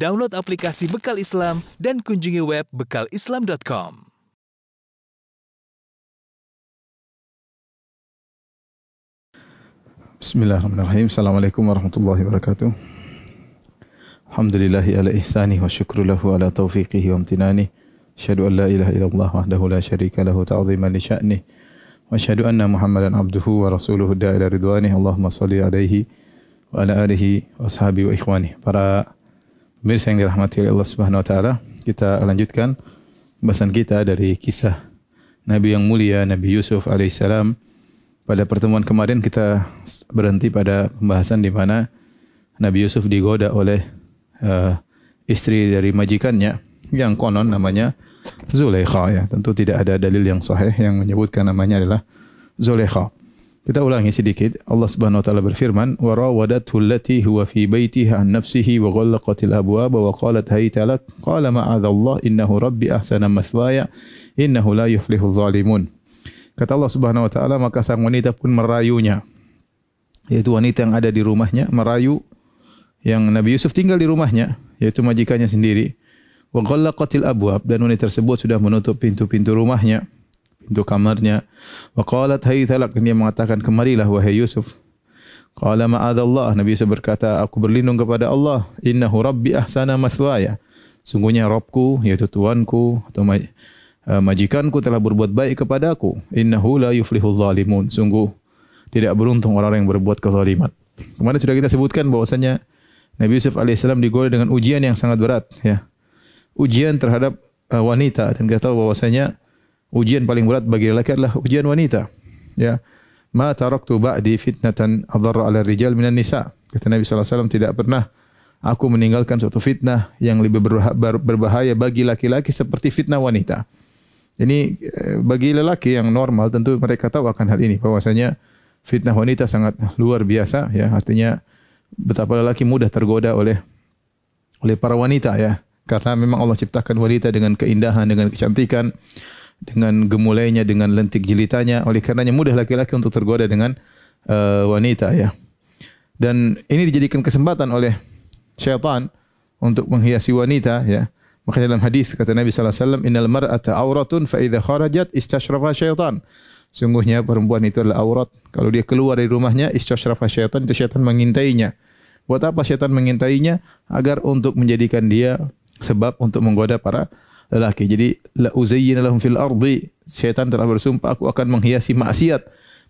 Download aplikasi Bekal Islam dan kunjungi web bekalislam.com. Bismillahirrahmanirrahim. Assalamualaikum warahmatullahi wabarakatuh. Alhamdulillahi ala ihsani wa syukru lahu ala taufiqihi wa amtinani. Asyhadu an la ilaha illallah wahdahu la syarika lahu ta'ziman li sya'nih. Wa asyhadu anna Muhammadan abduhu wa rasuluhu da'a ila. Allahumma salli alaihi wa ala alihi wa ashabihi wa ikhwani. Para pemirsa yang dirahmati oleh Allah Subhanahu wa taala, kita lanjutkan pembahasan kita dari kisah Nabi yang mulia Nabi Yusuf alaihissalam. Pada pertemuan kemarin kita berhenti pada pembahasan di mana Nabi Yusuf digoda oleh uh, istri dari majikannya yang konon namanya Zulaikha ya. Tentu tidak ada dalil yang sahih yang menyebutkan namanya adalah Zulaikha. Kita ulangi sedikit. Allah Subhanahu wa taala berfirman, "Wa rawadathu allati huwa fi baitiha an nafsihi wa ghallaqatil abwaba wa qalat hayta lak." Qala ma'adzallah innahu rabbi ahsana mathwaya innahu la yuflihu. Kata Allah Subhanahu wa taala, maka sang wanita pun merayunya. Yaitu wanita yang ada di rumahnya merayu yang Nabi Yusuf tinggal di rumahnya, yaitu majikannya sendiri. Wa ghallaqatil abwab dan wanita tersebut sudah menutup pintu-pintu rumahnya, pintu kamarnya. Wa qalat haythalak dia mengatakan kemarilah wahai Yusuf. Qala ma'adallah Nabi Yusuf berkata aku berlindung kepada Allah innahu rabbi ahsana maswaya. Sungguhnya Rabbku yaitu Tuanku atau Eh, majikanku telah berbuat baik kepadaku. Innahu la yuflihul zalimun. Sungguh tidak beruntung orang yang berbuat kezaliman. Kemarin sudah kita sebutkan bahwasanya Nabi Yusuf alaihissalam digoda dengan ujian yang sangat berat ya. Ujian terhadap uh, wanita dan kita tahu bahwasanya ujian paling berat bagi lelaki adalah ujian wanita. Ya. Ma taraktu ba'di fitnatan adarra 'ala rijal minan nisa. Kata Nabi SAW tidak pernah aku meninggalkan suatu fitnah yang lebih berbahaya bagi laki-laki seperti fitnah wanita. Ini eh, bagi lelaki yang normal tentu mereka tahu akan hal ini bahwasanya fitnah wanita sangat luar biasa ya artinya betapa lelaki mudah tergoda oleh oleh para wanita ya karena memang Allah ciptakan wanita dengan keindahan dengan kecantikan dengan gemulainya dengan lentik jilitannya oleh karenanya mudah laki-laki untuk tergoda dengan uh, wanita ya dan ini dijadikan kesempatan oleh syaitan untuk menghiasi wanita ya Maka dalam hadis kata Nabi sallallahu alaihi wasallam, "Innal mar'ata auratun fa idza kharajat istashrafa syaitan." Sungguhnya perempuan itu adalah aurat. Kalau dia keluar dari rumahnya, istashrafa syaitan, itu syaitan mengintainya. Buat apa syaitan mengintainya? Agar untuk menjadikan dia sebab untuk menggoda para lelaki. Jadi la uzayyina lahum fil ardi. Syaitan telah bersumpah aku akan menghiasi maksiat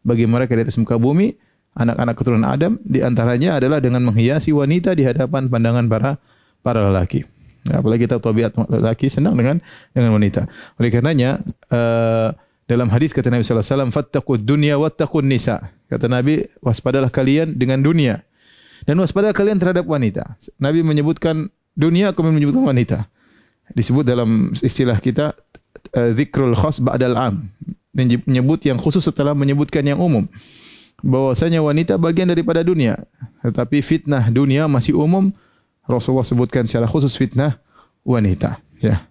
bagi mereka di atas muka bumi. Anak-anak keturunan Adam di antaranya adalah dengan menghiasi wanita di hadapan pandangan para para lelaki. Ya, apalagi kita tabiat laki senang dengan dengan wanita. Oleh karenanya uh, dalam hadis kata Nabi sallallahu alaihi wasallam fattaqud dunya wattaqun nisa. Kata Nabi waspadalah kalian dengan dunia dan waspadalah kalian terhadap wanita. Nabi menyebutkan dunia kemudian menyebutkan wanita. Disebut dalam istilah kita uh, zikrul khas ba'dal am. Menyebut yang khusus setelah menyebutkan yang umum. Bahwasanya wanita bagian daripada dunia. Tetapi fitnah dunia masih umum Rasulullah sebutkan secara khusus fitnah wanita. Ya.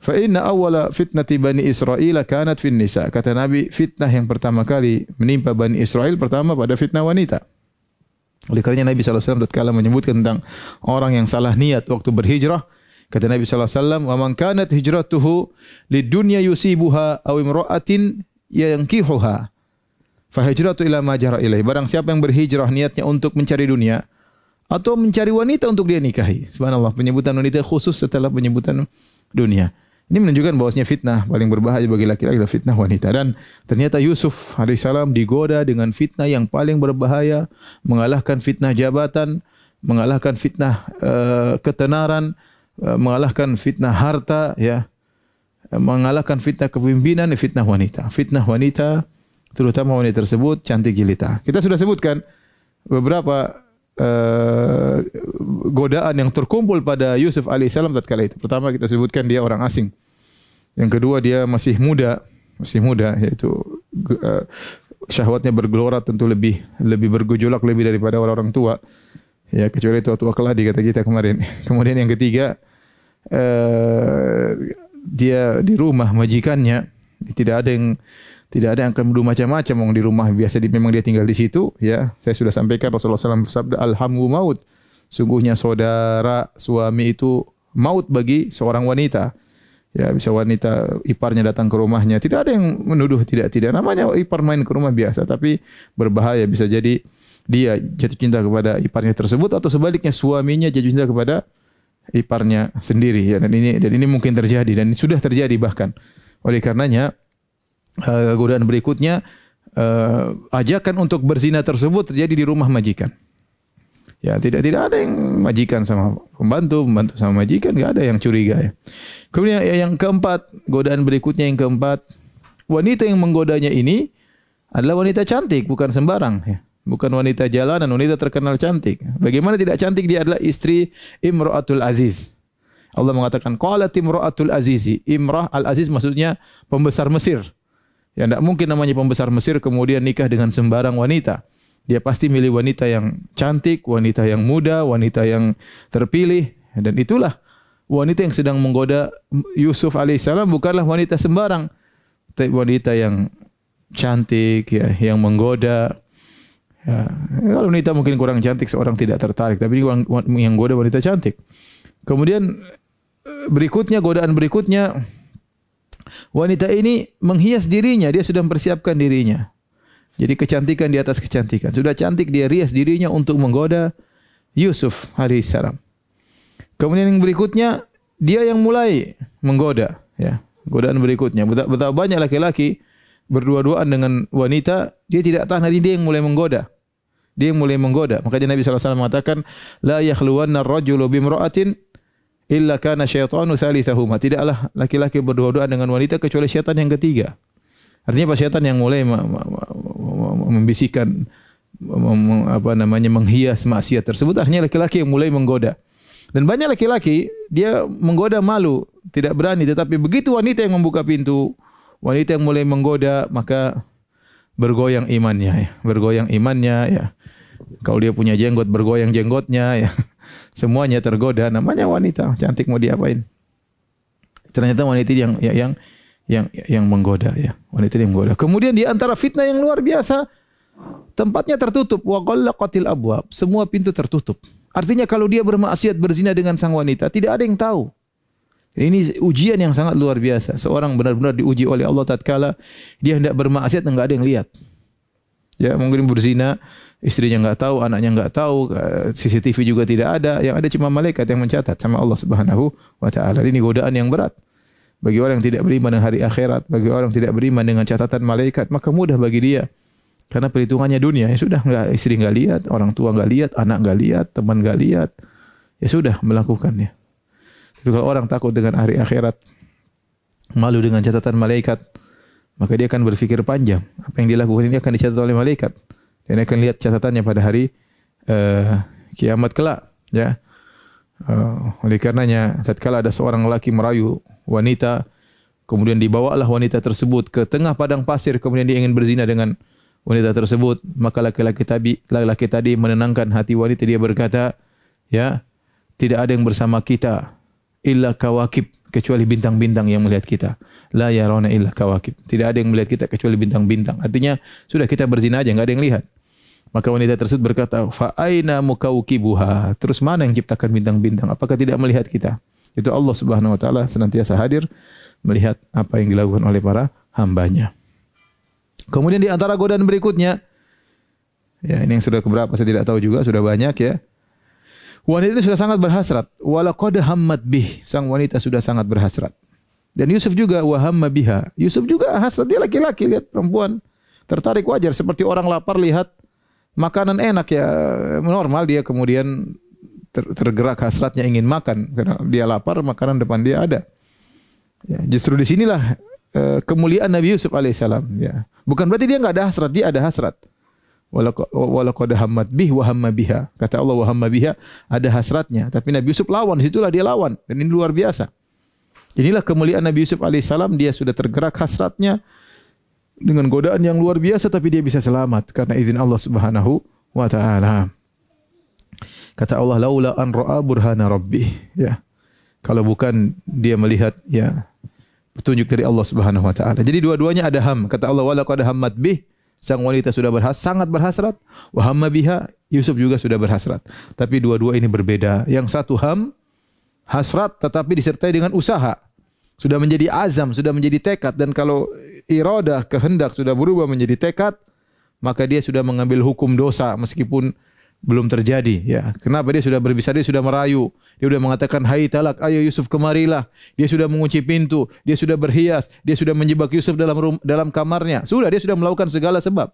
Fa inna awwala fitnati Bani Israel kanat fin nisa. Kata Nabi, fitnah yang pertama kali menimpa Bani Israel pertama pada fitnah wanita. Oleh karenanya Nabi SAW tatkala menyebutkan tentang orang yang salah niat waktu berhijrah, kata Nabi SAW, "Wa man kanat hijratuhu lidunya yusibuha aw imra'atin yankihuha." Fa hijratu ila ma jara ilaih. Barang siapa yang berhijrah niatnya untuk mencari dunia, atau mencari wanita untuk dia nikahi. Subhanallah, penyebutan wanita khusus setelah penyebutan dunia. Ini menunjukkan bahwasanya fitnah paling berbahaya bagi laki-laki adalah fitnah wanita dan ternyata Yusuf alaihissalam digoda dengan fitnah yang paling berbahaya, mengalahkan fitnah jabatan, mengalahkan fitnah uh, ketenaran, mengalahkan fitnah harta, ya, mengalahkan fitnah kepemimpinan, fitnah wanita. Fitnah wanita, terutama wanita tersebut cantik jelita. Kita sudah sebutkan beberapa uh, godaan yang terkumpul pada Yusuf alaihissalam tatkala itu. Pertama kita sebutkan dia orang asing. Yang kedua dia masih muda, masih muda yaitu uh, syahwatnya bergelora tentu lebih lebih bergejolak lebih daripada orang-orang tua. Ya kecuali tua-tua keladi kata kita kemarin. Kemudian yang ketiga uh, dia di rumah majikannya tidak ada yang tidak ada yang akan menuduh macam-macam di rumah biasa di, memang dia tinggal di situ ya saya sudah sampaikan Rasulullah SAW bersabda alhamu maut Sungguhnya saudara suami itu maut bagi seorang wanita. Ya, bisa wanita iparnya datang ke rumahnya. Tidak ada yang menuduh tidak tidak. Namanya ipar main ke rumah biasa, tapi berbahaya bisa jadi dia jatuh cinta kepada iparnya tersebut atau sebaliknya suaminya jatuh cinta kepada iparnya sendiri ya dan ini dan ini mungkin terjadi dan sudah terjadi bahkan. Oleh karenanya uh, godaan berikutnya uh, ajakan untuk berzina tersebut terjadi di rumah majikan. Ya, tidak tidak ada yang majikan sama pembantu, pembantu sama majikan, enggak ada yang curiga ya. Kemudian yang keempat, godaan berikutnya yang keempat, wanita yang menggodanya ini adalah wanita cantik, bukan sembarang ya. Bukan wanita jalanan, wanita terkenal cantik. Bagaimana tidak cantik dia adalah istri Imra'atul Aziz. Allah mengatakan qalat Imra'atul Azizi. Imrah Al-Aziz maksudnya pembesar Mesir. Ya tidak mungkin namanya pembesar Mesir kemudian nikah dengan sembarang wanita. Dia pasti milih wanita yang cantik, wanita yang muda, wanita yang terpilih dan itulah wanita yang sedang menggoda Yusuf alaihissalam bukanlah wanita sembarang, tapi wanita yang cantik ya, yang menggoda. Ya, kalau wanita mungkin kurang cantik seorang tidak tertarik, tapi yang goda wanita cantik. Kemudian berikutnya godaan berikutnya wanita ini menghias dirinya, dia sudah mempersiapkan dirinya. Jadi kecantikan di atas kecantikan. Sudah cantik dia rias dirinya untuk menggoda Yusuf alaihissalam. Kemudian yang berikutnya dia yang mulai menggoda ya. Godaan berikutnya betapa banyak laki-laki berdua-duaan dengan wanita dia tidak tahan hari dia yang mulai menggoda. Dia yang mulai menggoda. Makanya Nabi SAW mengatakan la yakhluwanna ar-rajulu bimra'atin illa kana syaitanu thalithahuma. Tidaklah laki-laki berdua-duaan dengan wanita kecuali syaitan yang ketiga. Artinya apa syaitan yang mulai membisikkan apa namanya menghias maksiat tersebut artinya laki-laki yang mulai menggoda. Dan banyak laki-laki dia menggoda malu, tidak berani tetapi begitu wanita yang membuka pintu, wanita yang mulai menggoda maka bergoyang imannya ya, bergoyang imannya ya. Kalau dia punya jenggot bergoyang jenggotnya ya. Semuanya tergoda namanya wanita, cantik mau diapain? Ternyata wanita yang ya, yang yang yang menggoda ya. Wanita yang menggoda. Kemudian di antara fitnah yang luar biasa tempatnya tertutup wa ghallaqatil abwab. Semua pintu tertutup. Artinya kalau dia bermaksiat berzina dengan sang wanita tidak ada yang tahu. Ini ujian yang sangat luar biasa. Seorang benar-benar diuji oleh Allah tatkala dia hendak bermaksiat enggak ada yang lihat. Ya, mungkin berzina, istrinya enggak tahu, anaknya enggak tahu, eh, CCTV juga tidak ada, yang ada cuma malaikat yang mencatat sama Allah Subhanahu wa taala. Ini godaan yang berat. Bagi orang yang tidak beriman dengan hari akhirat, bagi orang yang tidak beriman dengan catatan malaikat, maka mudah bagi dia. Karena perhitungannya dunia, ya sudah enggak istri enggak lihat, orang tua enggak lihat, anak enggak lihat, teman enggak lihat. Ya sudah melakukannya. Kalau orang takut dengan hari akhirat, malu dengan catatan malaikat, maka dia akan berpikir panjang. Apa yang dilakukan ini akan dicatat oleh malaikat. Dan akan lihat catatannya pada hari uh, kiamat kelak. Ya. Uh, oleh karenanya, tatkala ada seorang lelaki merayu wanita, kemudian dibawalah wanita tersebut ke tengah padang pasir, kemudian dia ingin berzina dengan wanita tersebut, maka laki-laki tadi laki-laki tadi menenangkan hati wanita dia berkata, ya, tidak ada yang bersama kita illa kawakib kecuali bintang-bintang yang melihat kita. La yarona illa kawakib. Tidak ada yang melihat kita kecuali bintang-bintang. Artinya sudah kita berzina aja enggak ada yang lihat. Maka wanita tersebut berkata, "Fa aina mukawkibuha?" Terus mana yang ciptakan bintang-bintang? Apakah tidak melihat kita? Itu Allah Subhanahu wa taala senantiasa hadir melihat apa yang dilakukan oleh para hambanya. Kemudian di antara godaan berikutnya, ya ini yang sudah keberapa saya tidak tahu juga, sudah banyak ya. Wanita ini sudah sangat berhasrat. Walaqad hammat bih. Sang wanita sudah sangat berhasrat. Dan Yusuf juga wahamma biha. Yusuf juga hasrat dia laki-laki lihat perempuan tertarik wajar seperti orang lapar lihat makanan enak ya normal dia kemudian ter, tergerak hasratnya ingin makan karena dia lapar makanan depan dia ada. Ya, justru di sinilah uh, kemuliaan Nabi Yusuf alaihissalam. Ya. Bukan berarti dia enggak ada hasrat, dia ada hasrat. Walaqad hammat bih wa hamma biha. Kata Allah wa hamma biha ada hasratnya, tapi Nabi Yusuf lawan, situlah dia lawan dan ini luar biasa. Inilah kemuliaan Nabi Yusuf alaihissalam, dia sudah tergerak hasratnya dengan godaan yang luar biasa tapi dia bisa selamat karena izin Allah Subhanahu wa taala. Kata Allah laula an ra'a burhana rabbih ya. Kalau bukan dia melihat ya petunjuk dari Allah Subhanahu wa taala. Jadi dua-duanya ada ham. Kata Allah wala qad hammat bih sang wanita sudah berhas sangat berhasrat, wa hamma biha, Yusuf juga sudah berhasrat. Tapi dua-dua ini berbeda. Yang satu ham hasrat tetapi disertai dengan usaha. Sudah menjadi azam, sudah menjadi tekad dan kalau iradah kehendak sudah berubah menjadi tekad, maka dia sudah mengambil hukum dosa meskipun belum terjadi ya. Kenapa dia sudah berbisa dia sudah merayu. Dia sudah mengatakan hai talak ayo Yusuf kemarilah. Dia sudah mengunci pintu, dia sudah berhias, dia sudah menjebak Yusuf dalam rum, dalam kamarnya. Sudah dia sudah melakukan segala sebab.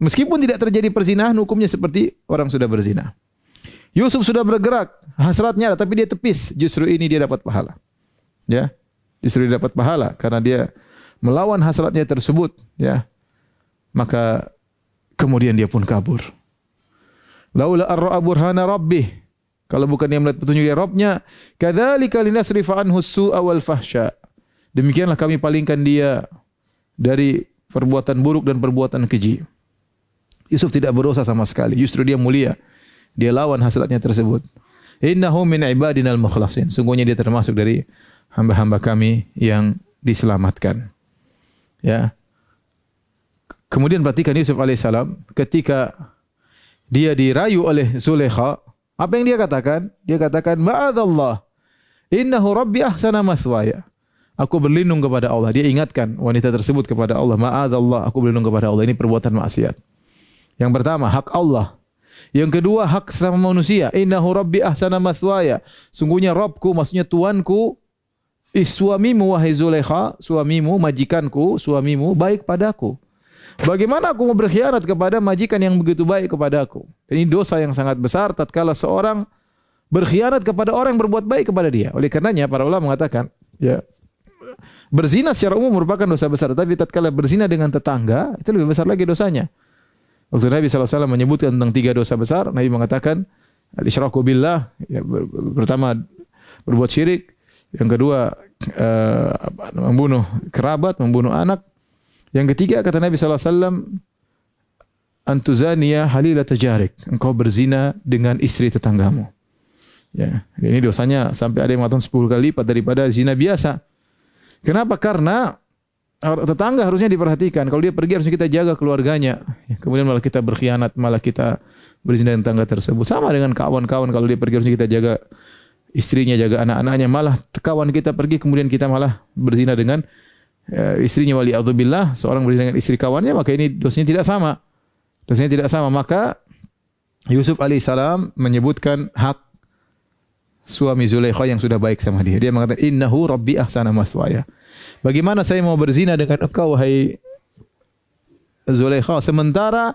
Meskipun tidak terjadi perzinahan hukumnya seperti orang sudah berzina. Yusuf sudah bergerak, hasratnya tapi dia tepis. Justru ini dia dapat pahala. Ya. Justru dia dapat pahala karena dia melawan hasratnya tersebut, ya. Maka kemudian dia pun kabur. Laula ar-ra'a burhana rabbih. Kalau bukan dia melihat petunjuk dari Rabbnya, kadzalika linasrifa anhu su'a wal fahsya. Demikianlah kami palingkan dia dari perbuatan buruk dan perbuatan keji. Yusuf tidak berdosa sama sekali, justru dia mulia. Dia lawan hasratnya tersebut. Innahu min ibadinal mukhlasin. Sungguhnya dia termasuk dari hamba-hamba kami yang diselamatkan. Ya. Kemudian perhatikan Yusuf alaihissalam ketika dia dirayu oleh Zulekha, apa yang dia katakan? Dia katakan, "Ma'adzallah. Innahu rabbi ahsana maswaya." Aku berlindung kepada Allah. Dia ingatkan wanita tersebut kepada Allah, "Ma'adzallah, aku berlindung kepada Allah. Ini perbuatan maksiat." Yang pertama, hak Allah. Yang kedua, hak sesama manusia. Innahu rabbi ahsana maswaya. Sungguhnya Rabbku, maksudnya Tuanku, suamimu wahai Zulekha, suamimu, majikanku, suamimu baik padaku. Bagaimana aku mau berkhianat kepada majikan yang begitu baik kepada aku? Ini dosa yang sangat besar tatkala seorang berkhianat kepada orang yang berbuat baik kepada dia. Oleh karenanya para ulama mengatakan, ya berzina secara umum merupakan dosa besar, tapi tatkala berzina dengan tetangga itu lebih besar lagi dosanya. Waktu Nabi SAW menyebutkan tentang tiga dosa besar, Nabi mengatakan, Isyraku billah, ya, pertama berbuat syirik, yang kedua uh, membunuh kerabat, membunuh anak, yang ketiga kata Nabi SAW, antuzania halila tajarik. Engkau berzina dengan istri tetanggamu. Ya, ini dosanya sampai ada yang mengatakan 10 kali lipat daripada zina biasa. Kenapa? Karena tetangga harusnya diperhatikan. Kalau dia pergi harusnya kita jaga keluarganya. Kemudian malah kita berkhianat, malah kita berzina dengan tetangga tersebut. Sama dengan kawan-kawan kalau dia pergi harusnya kita jaga istrinya, jaga anak-anaknya. Malah kawan kita pergi kemudian kita malah berzina dengan uh, istrinya wali billah seorang berzina dengan istri kawannya maka ini dosanya tidak sama. Dosanya tidak sama maka Yusuf alaihissalam menyebutkan hak suami Zulaikha yang sudah baik sama dia. Dia mengatakan innahu rabbi ahsana maswaya. Bagaimana saya mau berzina dengan engkau wahai Zulaikha sementara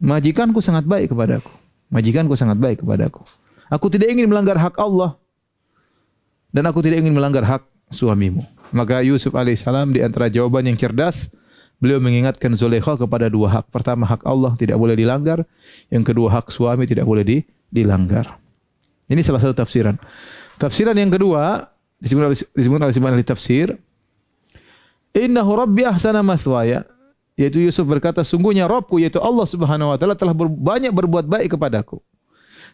majikanku sangat baik kepadaku. Majikanku sangat baik kepadaku. Aku tidak ingin melanggar hak Allah dan aku tidak ingin melanggar hak suamimu. Maka Yusuf alaihissalam di antara jawaban yang cerdas, beliau mengingatkan Zulaikha kepada dua hak. Pertama hak Allah tidak boleh dilanggar, yang kedua hak suami tidak boleh di, dilanggar. Ini salah satu tafsiran. Tafsiran yang kedua disebut disebut oleh ahli tafsir, Innahu Rabbi ahsana maswaya. Yaitu Yusuf berkata, sungguhnya Rabbku yaitu Allah Subhanahu wa taala telah banyak berbuat baik kepadaku.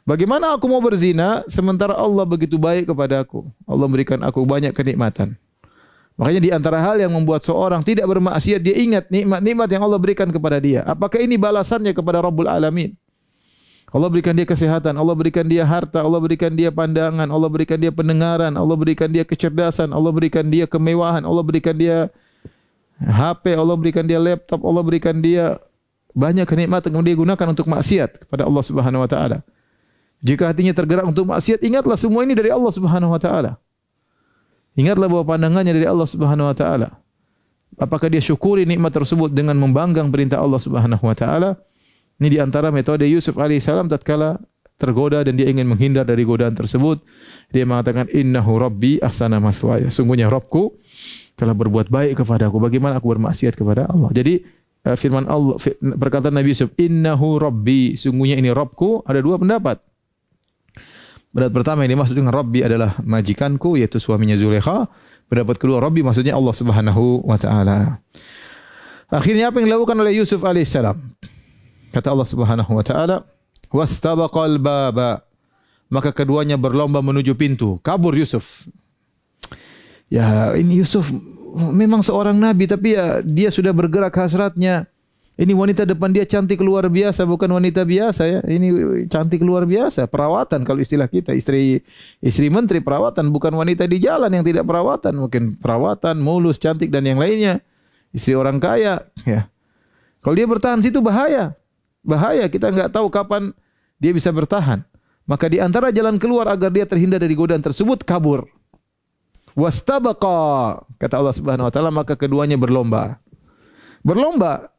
Bagaimana aku mau berzina sementara Allah begitu baik kepadaku? Allah memberikan aku banyak kenikmatan. Makanya di antara hal yang membuat seorang tidak bermaksiat dia ingat nikmat-nikmat yang Allah berikan kepada dia. Apakah ini balasannya kepada Rabbul Alamin? Allah berikan dia kesehatan, Allah berikan dia harta, Allah berikan dia pandangan, Allah berikan dia pendengaran, Allah berikan dia kecerdasan, Allah berikan dia kemewahan, Allah berikan dia HP, Allah berikan dia laptop, Allah berikan dia banyak kenikmatan yang dia gunakan untuk maksiat kepada Allah Subhanahu wa taala. Jika hatinya tergerak untuk maksiat, ingatlah semua ini dari Allah Subhanahu wa taala. Ingatlah bahwa pandangannya dari Allah Subhanahu wa taala. Apakah dia syukuri nikmat tersebut dengan membanggang perintah Allah Subhanahu wa taala? Ini di antara metode Yusuf alaihissalam tatkala tergoda dan dia ingin menghindar dari godaan tersebut, dia mengatakan innahu rabbi ahsana maswaya. Sungguhnya Rabbku telah berbuat baik kepadaku. Bagaimana aku bermaksiat kepada Allah? Jadi eh, firman Allah perkataan Nabi Yusuf, innahu rabbi. Sungguhnya ini Rabbku. Ada dua pendapat. Pendapat pertama yang dimaksud dengan Rabbi adalah majikanku yaitu suaminya Zulekha. Pendapat kedua Rabbi maksudnya Allah Subhanahu wa taala. Akhirnya apa yang dilakukan oleh Yusuf alaihissalam? Kata Allah Subhanahu wa taala, "Wastabaqal baba." Maka keduanya berlomba menuju pintu. Kabur Yusuf. Ya, ini Yusuf memang seorang nabi tapi ya dia sudah bergerak hasratnya Ini wanita depan dia cantik luar biasa, bukan wanita biasa ya. Ini cantik luar biasa, perawatan kalau istilah kita, istri istri menteri perawatan, bukan wanita di jalan yang tidak perawatan, mungkin perawatan, mulus, cantik dan yang lainnya. Istri orang kaya, ya. Kalau dia bertahan situ bahaya. Bahaya, kita nggak tahu kapan dia bisa bertahan. Maka di antara jalan keluar agar dia terhindar dari godaan tersebut kabur. Wastabaqa kata Allah Subhanahu wa taala maka keduanya berlomba. Berlomba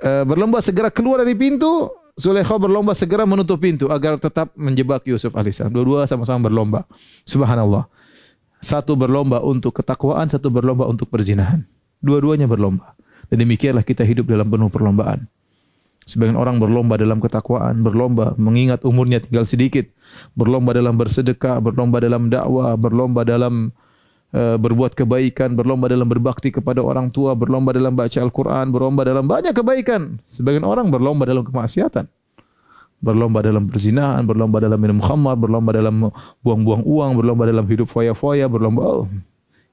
berlomba segera keluar dari pintu, Zulaikha berlomba segera menutup pintu agar tetap menjebak Yusuf alaihissalam. Dua-dua sama-sama berlomba. Subhanallah. Satu berlomba untuk ketakwaan, satu berlomba untuk perzinahan. Dua-duanya berlomba. Dan demikianlah kita hidup dalam penuh perlombaan. Sebagian orang berlomba dalam ketakwaan, berlomba mengingat umurnya tinggal sedikit, berlomba dalam bersedekah, berlomba dalam dakwah, berlomba dalam Eh, berbuat kebaikan, berlomba dalam berbakti kepada orang tua, berlomba dalam baca Al-Quran, berlomba dalam banyak kebaikan. Sebagian orang berlomba dalam kemaksiatan. Berlomba dalam perzinahan, berlomba dalam minum khamar, berlomba dalam buang-buang uang, berlomba dalam hidup foya-foya, berlomba oh,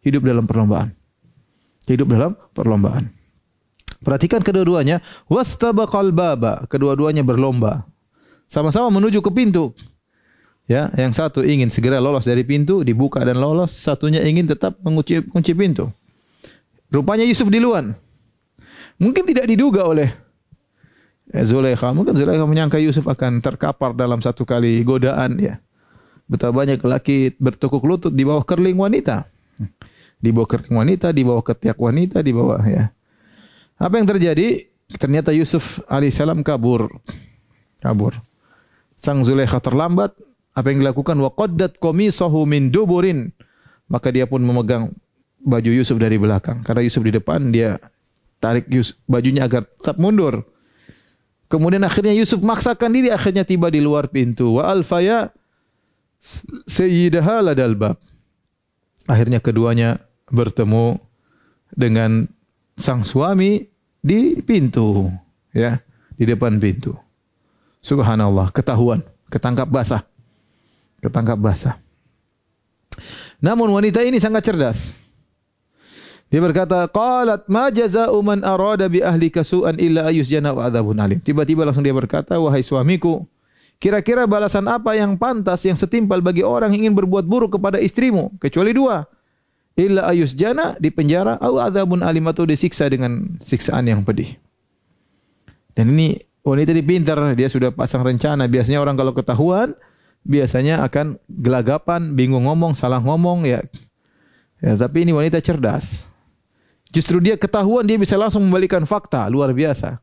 hidup dalam perlombaan. Hidup dalam perlombaan. Perhatikan kedua-duanya, wastabaqal baba, kedua-duanya berlomba. Sama-sama menuju ke pintu. Ya, yang satu ingin segera lolos dari pintu, dibuka dan lolos, satunya ingin tetap mengunci kunci pintu. Rupanya Yusuf duluan. Mungkin tidak diduga oleh Zulaikha. Mungkin Zulaikha menyangka Yusuf akan terkapar dalam satu kali godaan ya. Betapa banyak laki bertukuk lutut di bawah kerling wanita. Di bawah kerling wanita, di bawah ketiak wanita, di bawah ya. Apa yang terjadi? Ternyata Yusuf alaihissalam kabur. Kabur. Sang Zulaikha terlambat, apa yang dilakukan? Wa qaddat qamisahu min duburin. Maka dia pun memegang baju Yusuf dari belakang. Karena Yusuf di depan dia tarik Yusuf, bajunya agar tetap mundur. Kemudian akhirnya Yusuf maksakan diri akhirnya tiba di luar pintu. Wa alfaya sayyidaha ladal bab. Akhirnya keduanya bertemu dengan sang suami di pintu ya di depan pintu. Subhanallah ketahuan ketangkap basah ketangkap basah. Namun wanita ini sangat cerdas. Dia berkata, "Qalat ma jazaa'u man arada bi ahlika su'an illa jana wa adzabun alim." Tiba-tiba langsung dia berkata, "Wahai suamiku, kira-kira balasan apa yang pantas yang setimpal bagi orang yang ingin berbuat buruk kepada istrimu kecuali dua? Illa jana di penjara atau adzabun alim atau disiksa dengan siksaan yang pedih." Dan ini wanita dipintar, dia sudah pasang rencana. Biasanya orang kalau ketahuan, biasanya akan gelagapan, bingung ngomong, salah ngomong ya. Ya, tapi ini wanita cerdas. Justru dia ketahuan dia bisa langsung membalikan fakta, luar biasa.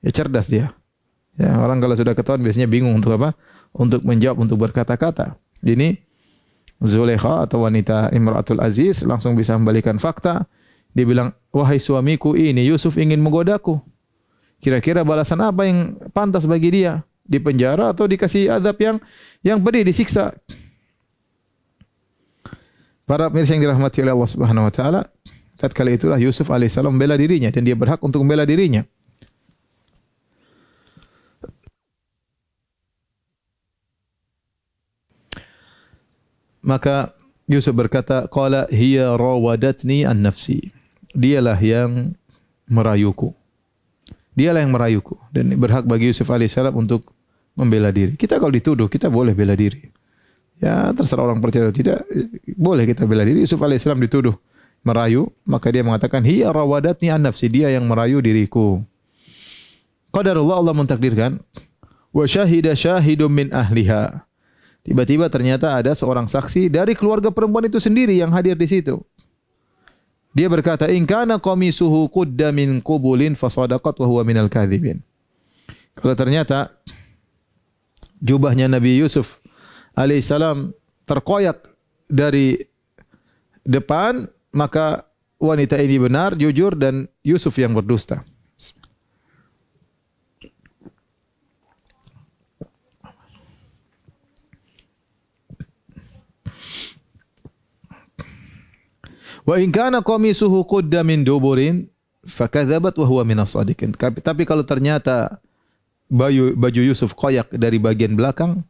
Ya cerdas dia. Ya, orang kalau sudah ketahuan biasanya bingung untuk apa? Untuk menjawab, untuk berkata-kata. Ini Zulekha atau wanita Imratul Aziz langsung bisa membalikan fakta. Dia bilang, wahai suamiku ini Yusuf ingin menggodaku. Kira-kira balasan apa yang pantas bagi dia? Di penjara atau dikasih azab yang yang pedih disiksa. Para pemirsa yang dirahmati oleh Allah Subhanahu wa taala, tatkala itulah Yusuf alaihissalam membela dirinya dan dia berhak untuk membela dirinya. Maka Yusuf berkata, "Qala hiya rawadatni an nafsi." Dialah yang merayuku. Dialah yang merayuku dan berhak bagi Yusuf alaihissalam untuk membela diri. Kita kalau dituduh, kita boleh bela diri. Ya, terserah orang percaya atau tidak, boleh kita bela diri. Yusuf alaihissalam dituduh merayu, maka dia mengatakan, "Hiya rawadatni an nafsi." Dia yang merayu diriku. Qadarullah Allah mentakdirkan, wa syahida syahidum min ahliha. Tiba-tiba ternyata ada seorang saksi dari keluarga perempuan itu sendiri yang hadir di situ. Dia berkata, "In kana qamisuhu qudda min qubulin fasadaqat wa huwa minal kadzibin." Kalau ternyata jubahnya Nabi Yusuf alaihissalam terkoyak dari depan, maka wanita ini benar, jujur dan Yusuf yang berdusta. Wa in kana qamisuhu qudda min duburin fakadzabat wa huwa minas sadiqin. Tapi kalau ternyata baju baju Yusuf koyak dari bagian belakang,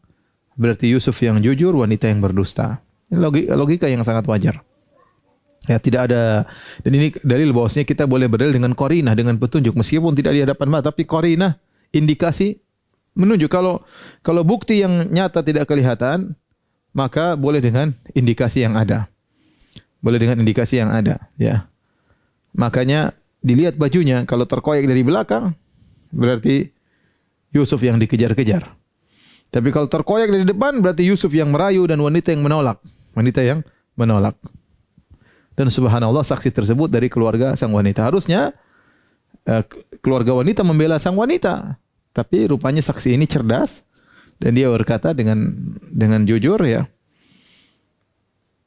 berarti Yusuf yang jujur, wanita yang berdusta. Logika, logika yang sangat wajar. Ya, tidak ada dan ini dalil bahwasanya kita boleh berdalil dengan korinah dengan petunjuk meskipun tidak di hadapan mata tapi korinah indikasi menunjuk kalau kalau bukti yang nyata tidak kelihatan maka boleh dengan indikasi yang ada. Boleh dengan indikasi yang ada, ya. Makanya dilihat bajunya kalau terkoyak dari belakang berarti Yusuf yang dikejar-kejar. Tapi kalau terkoyak dari depan berarti Yusuf yang merayu dan wanita yang menolak. Wanita yang menolak. Dan subhanallah saksi tersebut dari keluarga sang wanita. Harusnya uh, keluarga wanita membela sang wanita. Tapi rupanya saksi ini cerdas dan dia berkata dengan dengan jujur ya.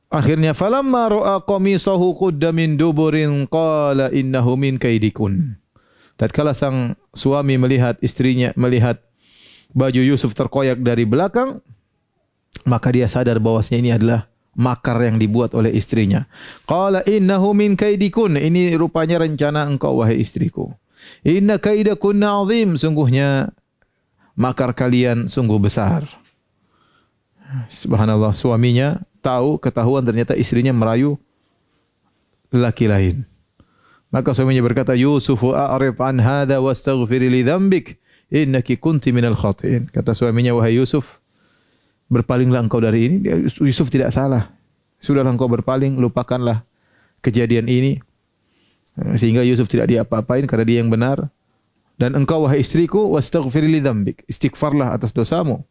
Akhirnya falamma ra'a qamisahu qudda min duburin qala innahu min kaidikun. Tatkala sang suami melihat istrinya melihat baju Yusuf terkoyak dari belakang, maka dia sadar bahwasanya ini adalah makar yang dibuat oleh istrinya. Qala innahu min kaidikun. Ini rupanya rencana engkau wahai istriku. Inna kaidakun azim. Sungguhnya makar kalian sungguh besar. Subhanallah suaminya tahu ketahuan ternyata istrinya merayu laki lain. Maka suaminya berkata, Yusuf a'rif an hadha wastaghfir li dzambik innaki kunti minal khatiin. Kata suaminya, wahai Yusuf, berpalinglah engkau dari ini. Yusuf tidak salah. Sudahlah engkau berpaling, lupakanlah kejadian ini. Sehingga Yusuf tidak diapa-apain karena dia yang benar. Dan engkau wahai istriku wastaghfir li dzambik. Istighfarlah atas dosamu.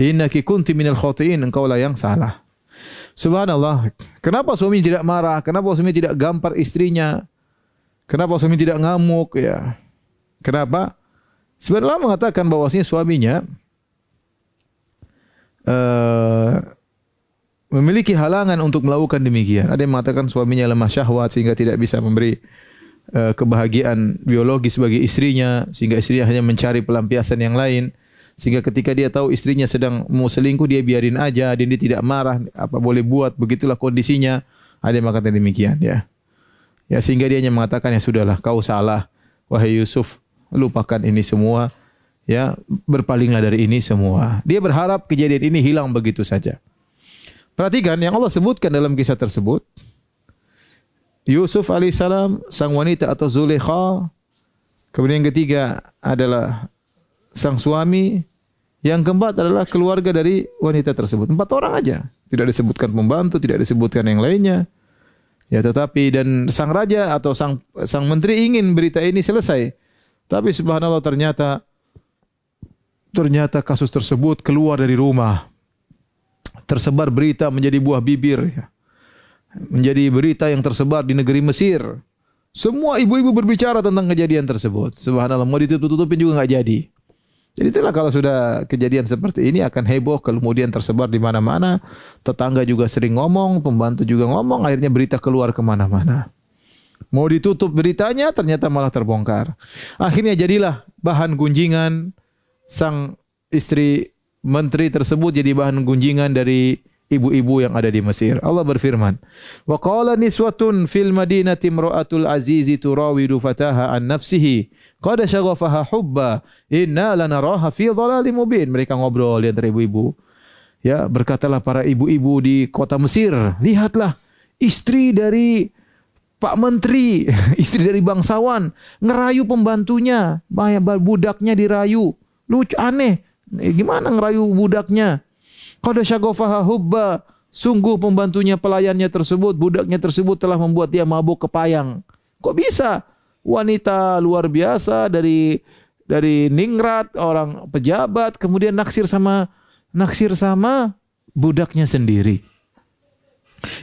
Innaki kunti minal khotiin. Engkau lah yang salah. Subhanallah. Kenapa suami tidak marah? Kenapa suami tidak gampar istrinya? Kenapa suami tidak ngamuk ya? Kenapa? Sebenarnya mengatakan bahwasanya suaminya uh, memiliki halangan untuk melakukan demikian. Ada yang mengatakan suaminya lemah syahwat sehingga tidak bisa memberi uh, kebahagiaan biologis bagi istrinya sehingga istrinya hanya mencari pelampiasan yang lain sehingga ketika dia tahu istrinya sedang mau selingkuh dia biarin aja dan dia tidak marah apa boleh buat begitulah kondisinya ada yang mengatakan demikian ya ya sehingga dia hanya mengatakan ya sudahlah kau salah wahai Yusuf lupakan ini semua ya berpalinglah dari ini semua. Dia berharap kejadian ini hilang begitu saja. Perhatikan yang Allah sebutkan dalam kisah tersebut. Yusuf alaihissalam, sang wanita atau Zulekha. Kemudian yang ketiga adalah sang suami. Yang keempat adalah keluarga dari wanita tersebut. Empat orang aja. Tidak disebutkan pembantu, tidak disebutkan yang lainnya. Ya tetapi dan sang raja atau sang sang menteri ingin berita ini selesai. Tapi subhanallah ternyata Ternyata kasus tersebut keluar dari rumah. Tersebar berita menjadi buah bibir. Ya. Menjadi berita yang tersebar di negeri Mesir. Semua ibu-ibu berbicara tentang kejadian tersebut. Subhanallah, mau ditutup-tutupin juga nggak jadi. Jadi itulah kalau sudah kejadian seperti ini akan heboh kemudian tersebar di mana-mana. Tetangga juga sering ngomong, pembantu juga ngomong, akhirnya berita keluar ke mana-mana. Mau ditutup beritanya ternyata malah terbongkar. Akhirnya jadilah bahan gunjingan, sang istri menteri tersebut jadi bahan gunjingan dari ibu-ibu yang ada di Mesir. Allah berfirman, "Wa qala niswatun fil madinati imra'atul azizi turawidu fataha an nafsihi qad shaghafaha hubba inna lanaraha fi dhalalim mubin." Mereka ngobrol di antara ibu-ibu. Ya, berkatalah para ibu-ibu di kota Mesir, "Lihatlah istri dari Pak Menteri, istri dari bangsawan ngerayu pembantunya, budaknya dirayu. Lucu aneh. Eh, gimana ngerayu budaknya? Qad syagofaha hubba. Sungguh pembantunya pelayannya tersebut, budaknya tersebut telah membuat dia mabuk kepayang. Kok bisa? Wanita luar biasa dari dari ningrat, orang pejabat, kemudian naksir sama naksir sama budaknya sendiri.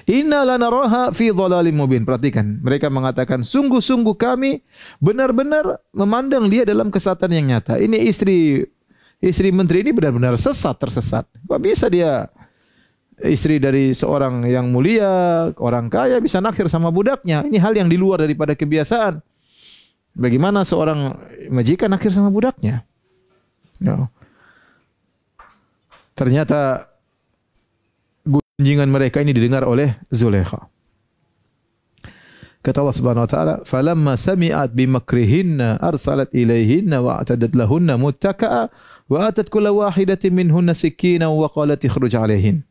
Inna lanaraha fi dhalalim mubin. Perhatikan, mereka mengatakan sungguh-sungguh kami benar-benar memandang dia dalam kesatan yang nyata. Ini istri istri menteri ini benar-benar sesat tersesat. Kok bisa dia istri dari seorang yang mulia, orang kaya bisa naksir sama budaknya? Ini hal yang di luar daripada kebiasaan. Bagaimana seorang majikan naksir sama budaknya? No. Ternyata Junjungan mereka ini didengar oleh Zulekha. Kata Allah Subhanahu wa taala, "Falamma sami'at bimakrihinna arsalat ilaihinna wa atadat lahunna muttaka'a wa atat kulla wahidatin minhunna sikina wa qalat ikhruj alaihin."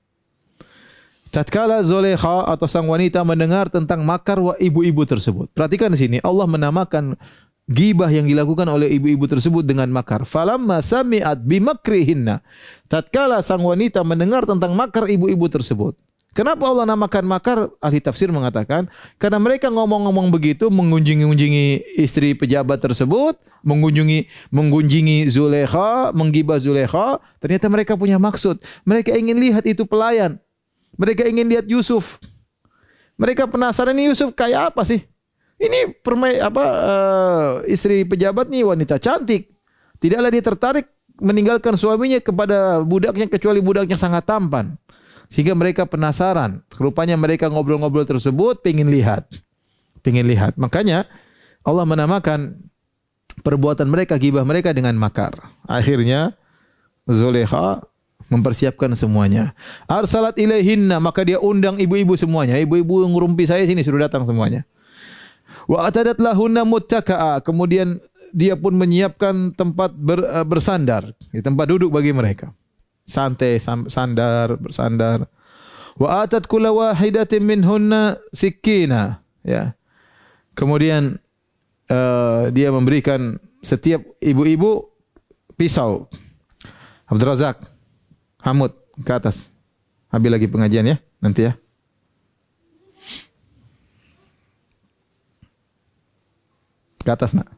Tatkala Zulekha atau sang wanita mendengar tentang makar ibu-ibu tersebut. Perhatikan di sini Allah menamakan gibah yang dilakukan oleh ibu-ibu tersebut dengan makar. Falamma sami'at bimakrihinna. Tatkala sang wanita mendengar tentang makar ibu-ibu tersebut. Kenapa Allah namakan makar? Ahli tafsir mengatakan karena mereka ngomong-ngomong begitu mengunjungi-unjungi istri pejabat tersebut, mengunjungi mengunjungi Zulekha, menggibah Zulekha, ternyata mereka punya maksud. Mereka ingin lihat itu pelayan. Mereka ingin lihat Yusuf. Mereka penasaran ini Yusuf kayak apa sih? Ini permai apa uh, istri pejabat nih wanita cantik. Tidaklah dia tertarik meninggalkan suaminya kepada budaknya kecuali budaknya sangat tampan. Sehingga mereka penasaran. Rupanya mereka ngobrol-ngobrol tersebut pengen lihat. Pengen lihat. Makanya Allah menamakan perbuatan mereka gibah mereka dengan makar. Akhirnya Zulekha mempersiapkan semuanya. Arsalat ilaihinna maka dia undang ibu-ibu semuanya. Ibu-ibu yang ngerumpi saya sini suruh datang semuanya. Wa atadat lahunna muttaka'a. Kemudian dia pun menyiapkan tempat ber, uh, bersandar, tempat duduk bagi mereka. Santai, sandar, bersandar. Wa atat kulla wahidatin minhunna sikina, ya. Kemudian uh, dia memberikan setiap ibu-ibu pisau. Abdul Razak, Hamud ke atas. Habis lagi pengajian ya, nanti ya. Ke atas nak.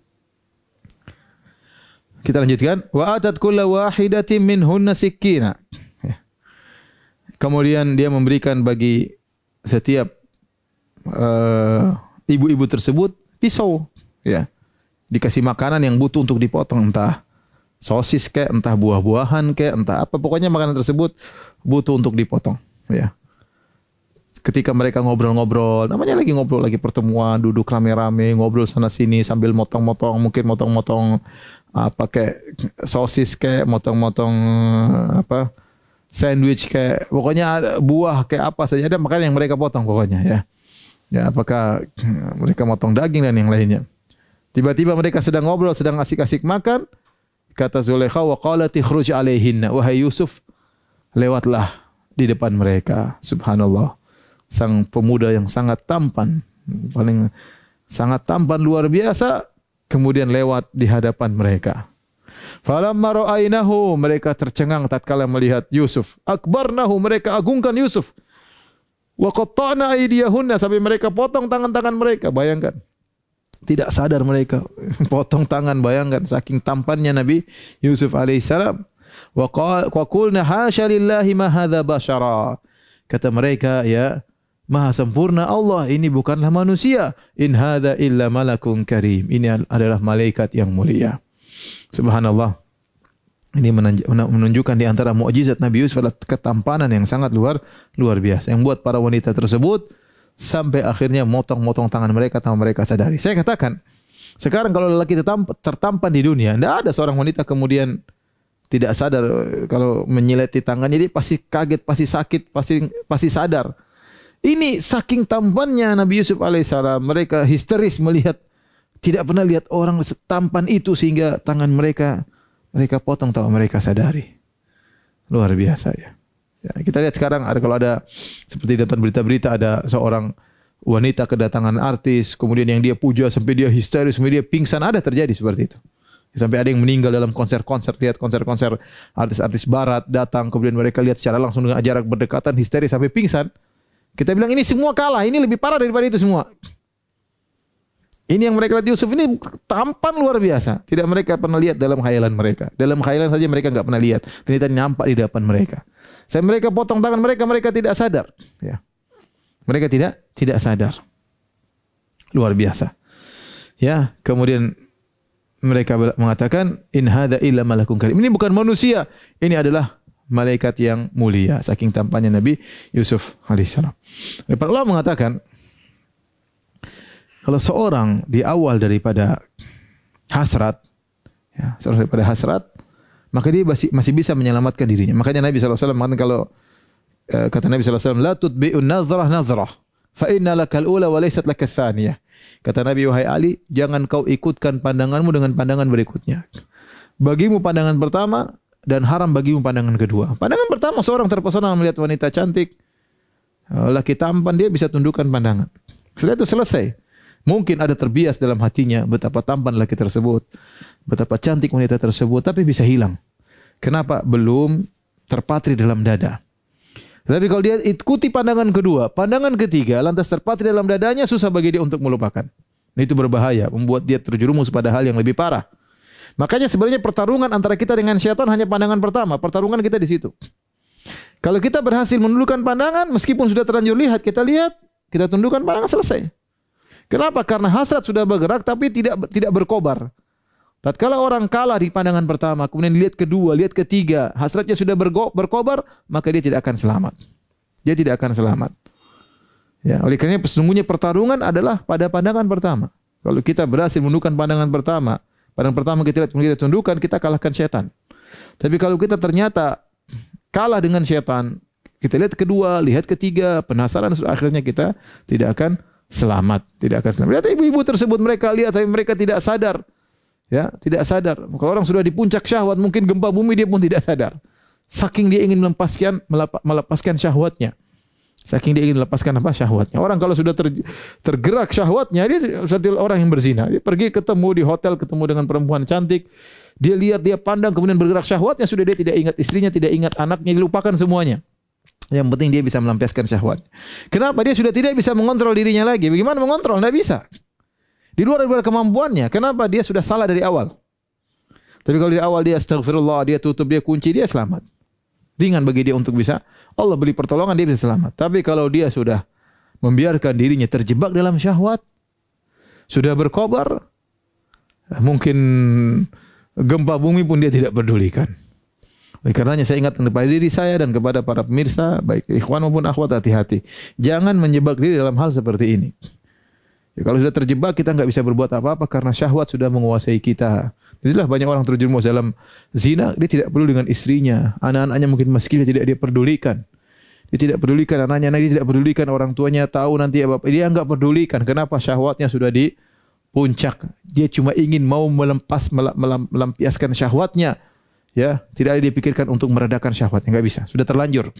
Kita lanjutkan. Wa atat kulla wahidatin minhunna sikina. Ya. Kemudian dia memberikan bagi setiap uh, ibu-ibu tersebut pisau, ya. Dikasih makanan yang butuh untuk dipotong entah sosis kayak entah buah-buahan kayak entah apa. Pokoknya makanan tersebut butuh untuk dipotong ya. Ketika mereka ngobrol-ngobrol namanya lagi ngobrol lagi pertemuan duduk rame-rame ngobrol sana sini sambil motong-motong mungkin motong-motong apa kayak sosis kayak motong-motong apa sandwich kayak pokoknya buah kayak apa saja ada makanan yang mereka potong pokoknya ya. Ya apakah mereka motong daging dan yang lainnya. Tiba-tiba mereka sedang ngobrol sedang asik-asik makan Kata Zulekha wa qalat ikhruj alaihinna. Wahai Yusuf, lewatlah di depan mereka. Subhanallah. Sang pemuda yang sangat tampan, paling sangat tampan luar biasa, kemudian lewat di hadapan mereka. Falamma ra'ainahu mereka tercengang tatkala melihat Yusuf. Akbarnahu mereka agungkan Yusuf. Wa qatta'na aydiyahunna sampai mereka potong tangan-tangan mereka. Bayangkan. Tidak sadar mereka potong tangan bayangkan saking tampannya Nabi Yusuf alaihissalam. Wa qulna hasya lillahi ma hadza bashara. Kata mereka ya Maha sempurna Allah ini bukanlah manusia. In hadza illa malakun karim. Ini adalah malaikat yang mulia. Subhanallah. Ini menunjukkan di antara mukjizat Nabi Yusuf adalah ketampanan yang sangat luar luar biasa yang buat para wanita tersebut sampai akhirnya motong-motong tangan mereka tanpa mereka sadari. Saya katakan, sekarang kalau lelaki tertampan di dunia, tidak ada seorang wanita kemudian tidak sadar kalau menyileti tangannya dia pasti kaget, pasti sakit, pasti pasti sadar. Ini saking tampannya Nabi Yusuf alaihissalam, mereka histeris melihat tidak pernah lihat orang setampan itu sehingga tangan mereka mereka potong tanpa mereka sadari. Luar biasa ya. Ya, kita lihat sekarang ada kalau ada seperti datang berita-berita ada seorang wanita kedatangan artis, kemudian yang dia puja sampai dia histeris, sampai dia pingsan, ada terjadi seperti itu. Sampai ada yang meninggal dalam konser-konser, lihat konser-konser artis-artis barat datang, kemudian mereka lihat secara langsung dengan jarak berdekatan, histeris sampai pingsan. Kita bilang ini semua kalah, ini lebih parah daripada itu semua. Ini yang mereka lihat Yusuf ini tampan luar biasa. Tidak mereka pernah lihat dalam khayalan mereka. Dalam khayalan saja mereka nggak pernah lihat. Ternyata nampak di depan mereka. Saya mereka potong tangan mereka, mereka tidak sadar. Ya. Mereka tidak tidak sadar. Luar biasa. Ya, kemudian mereka mengatakan in hada illa malakun karim. Ini bukan manusia, ini adalah malaikat yang mulia. Saking tampannya Nabi Yusuf alaihissalam. Para ulama mengatakan kalau seorang di awal daripada hasrat, ya, daripada hasrat, maka dia masih, masih bisa menyelamatkan dirinya. Makanya Nabi SAW mengatakan kalau uh, kata Nabi SAW, La tutbi'un nazrah nazrah, fa inna lakal ula wa laysat lakas thaniyah. Kata Nabi wahai Ali, jangan kau ikutkan pandanganmu dengan pandangan berikutnya. Bagimu pandangan pertama dan haram bagimu pandangan kedua. Pandangan pertama seorang terpesona melihat wanita cantik, Laki tampan dia bisa tundukkan pandangan. Setelah itu selesai. Mungkin ada terbias dalam hatinya betapa tampan laki tersebut, betapa cantik wanita tersebut, tapi bisa hilang. Kenapa? Belum terpatri dalam dada. Tapi kalau dia ikuti pandangan kedua, pandangan ketiga, lantas terpatri dalam dadanya, susah bagi dia untuk melupakan. Nah, itu berbahaya, membuat dia terjerumus pada hal yang lebih parah. Makanya sebenarnya pertarungan antara kita dengan syaitan hanya pandangan pertama. Pertarungan kita di situ. Kalau kita berhasil menundukkan pandangan, meskipun sudah terlanjur lihat, kita lihat, kita tundukkan pandangan selesai. Kenapa? Karena hasrat sudah bergerak tapi tidak tidak berkobar. Tatkala orang kalah di pandangan pertama, kemudian lihat kedua, lihat ketiga, hasratnya sudah berkobar, maka dia tidak akan selamat. Dia tidak akan selamat. Ya, oleh karena sesungguhnya pertarungan adalah pada pandangan pertama. Kalau kita berhasil menundukkan pandangan pertama, pandangan pertama kita lihat, kita tundukkan, kita kalahkan setan. Tapi kalau kita ternyata kalah dengan setan, kita lihat kedua, lihat ketiga, penasaran akhirnya kita tidak akan selamat, tidak akan selamat. Lihat ibu-ibu tersebut mereka lihat tapi mereka tidak sadar. Ya, tidak sadar. Kalau orang sudah di puncak syahwat, mungkin gempa bumi dia pun tidak sadar. Saking dia ingin melepaskan melepaskan syahwatnya. Saking dia ingin melepaskan apa syahwatnya. Orang kalau sudah ter, tergerak syahwatnya, dia seperti orang yang berzina. Dia pergi ketemu di hotel, ketemu dengan perempuan cantik. Dia lihat, dia pandang, kemudian bergerak syahwatnya. Sudah dia tidak ingat istrinya, tidak ingat anaknya, dilupakan semuanya. Yang penting dia bisa melampiaskan syahwat. Kenapa? Dia sudah tidak bisa mengontrol dirinya lagi. Bagaimana mengontrol? Tidak bisa. Di luar dari kemampuannya. Kenapa? Dia sudah salah dari awal. Tapi kalau dari awal dia astagfirullah, dia tutup, dia kunci, dia selamat. Ringan bagi dia untuk bisa Allah beri pertolongan dia bisa selamat. Tapi kalau dia sudah membiarkan dirinya terjebak dalam syahwat, sudah berkobar, mungkin gempa bumi pun dia tidak pedulikan. Oleh karenanya saya ingat kepada diri saya dan kepada para pemirsa, baik ikhwan maupun akhwat hati-hati. Jangan menjebak diri dalam hal seperti ini. Ya, kalau sudah terjebak kita nggak bisa berbuat apa-apa karena syahwat sudah menguasai kita. Itulah banyak orang terjerumus dalam zina, dia tidak peduli dengan istrinya, anak-anaknya mungkin miskin tidak dia pedulikan. Dia tidak pedulikan anaknya, dia tidak pedulikan orang tuanya tahu nanti apa. Dia enggak pedulikan. Kenapa syahwatnya sudah di puncak. Dia cuma ingin mau melempas melampiaskan syahwatnya Ya, tidak ada dipikirkan untuk meredakan syahwat, enggak bisa, sudah terlanjur.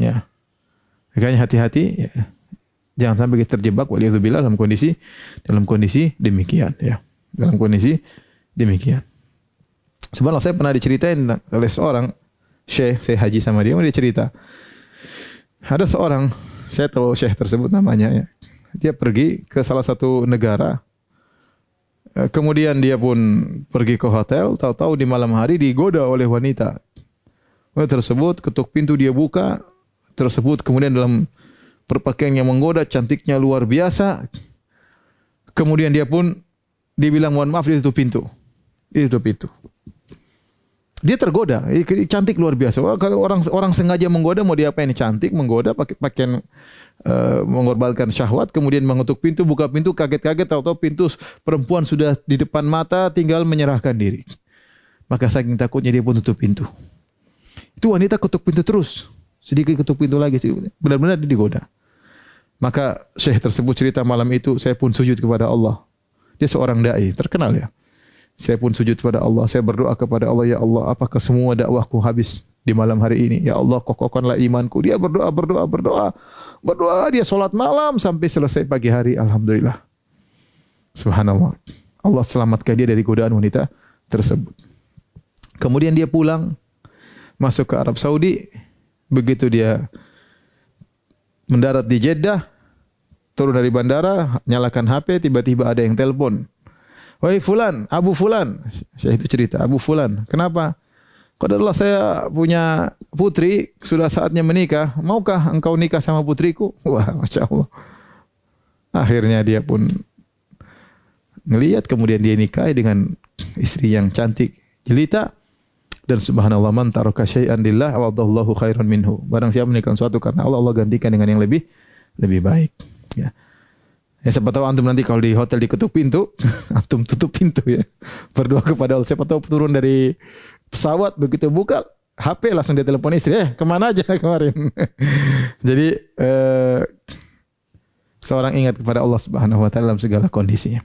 Ya. Makanya hati-hati ya. Jangan sampai kita terjebak waliyadzubillah dalam kondisi dalam kondisi demikian ya. Dalam kondisi demikian. Sebenarnya saya pernah diceritain oleh seorang syekh, saya haji sama dia, dia cerita. Ada seorang, saya tahu syekh tersebut namanya ya. Dia pergi ke salah satu negara kemudian dia pun pergi ke hotel, tahu-tahu di malam hari digoda oleh wanita. Wanita tersebut ketuk pintu dia buka, tersebut kemudian dalam perpakaian yang menggoda, cantiknya luar biasa. Kemudian dia pun dibilang mohon maaf di tutup pintu. Ditutup pintu. Dia tergoda, cantik luar biasa. Kalau orang orang sengaja menggoda mau dia apa ini cantik menggoda pakai pakaian uh, mengorbankan syahwat, kemudian mengetuk pintu, buka pintu, kaget-kaget, tahu-tahu pintu perempuan sudah di depan mata, tinggal menyerahkan diri. Maka saking takutnya dia pun tutup pintu. Itu wanita ketuk pintu terus, sedikit ketuk pintu lagi, benar-benar dia digoda. Maka syekh tersebut cerita malam itu, saya pun sujud kepada Allah. Dia seorang dai, terkenal ya. Saya pun sujud kepada Allah, saya berdoa kepada Allah, ya Allah, apakah semua dakwahku habis di malam hari ini? Ya Allah, kokohkanlah imanku. Dia berdoa, berdoa, berdoa. Berdoa dia solat malam sampai selesai pagi hari. Alhamdulillah. Subhanallah. Allah selamatkan dia dari godaan wanita tersebut. Kemudian dia pulang masuk ke Arab Saudi. Begitu dia mendarat di Jeddah, turun dari bandara, nyalakan HP, tiba-tiba ada yang telepon. Wahai Fulan, Abu Fulan. Saya itu cerita, Abu Fulan. Kenapa? Qadarullah saya punya putri, sudah saatnya menikah. Maukah engkau nikah sama putriku? Wah, Masya Allah. Akhirnya dia pun ngelihat kemudian dia nikah dengan istri yang cantik jelita dan subhanallah man taraka syai'an lillah wadallahu khairan minhu. Barang siapa menikah sesuatu karena Allah Allah gantikan dengan yang lebih lebih baik. Ya. Ya siapa tahu antum nanti kalau di hotel diketuk pintu, antum tutup pintu ya. Berdoa kepada Allah. Siapa tahu turun dari pesawat begitu buka HP langsung dia telepon istri, eh ke mana aja kemarin? Jadi eh, seorang ingat kepada Allah Subhanahu Wa Taala dalam segala kondisinya.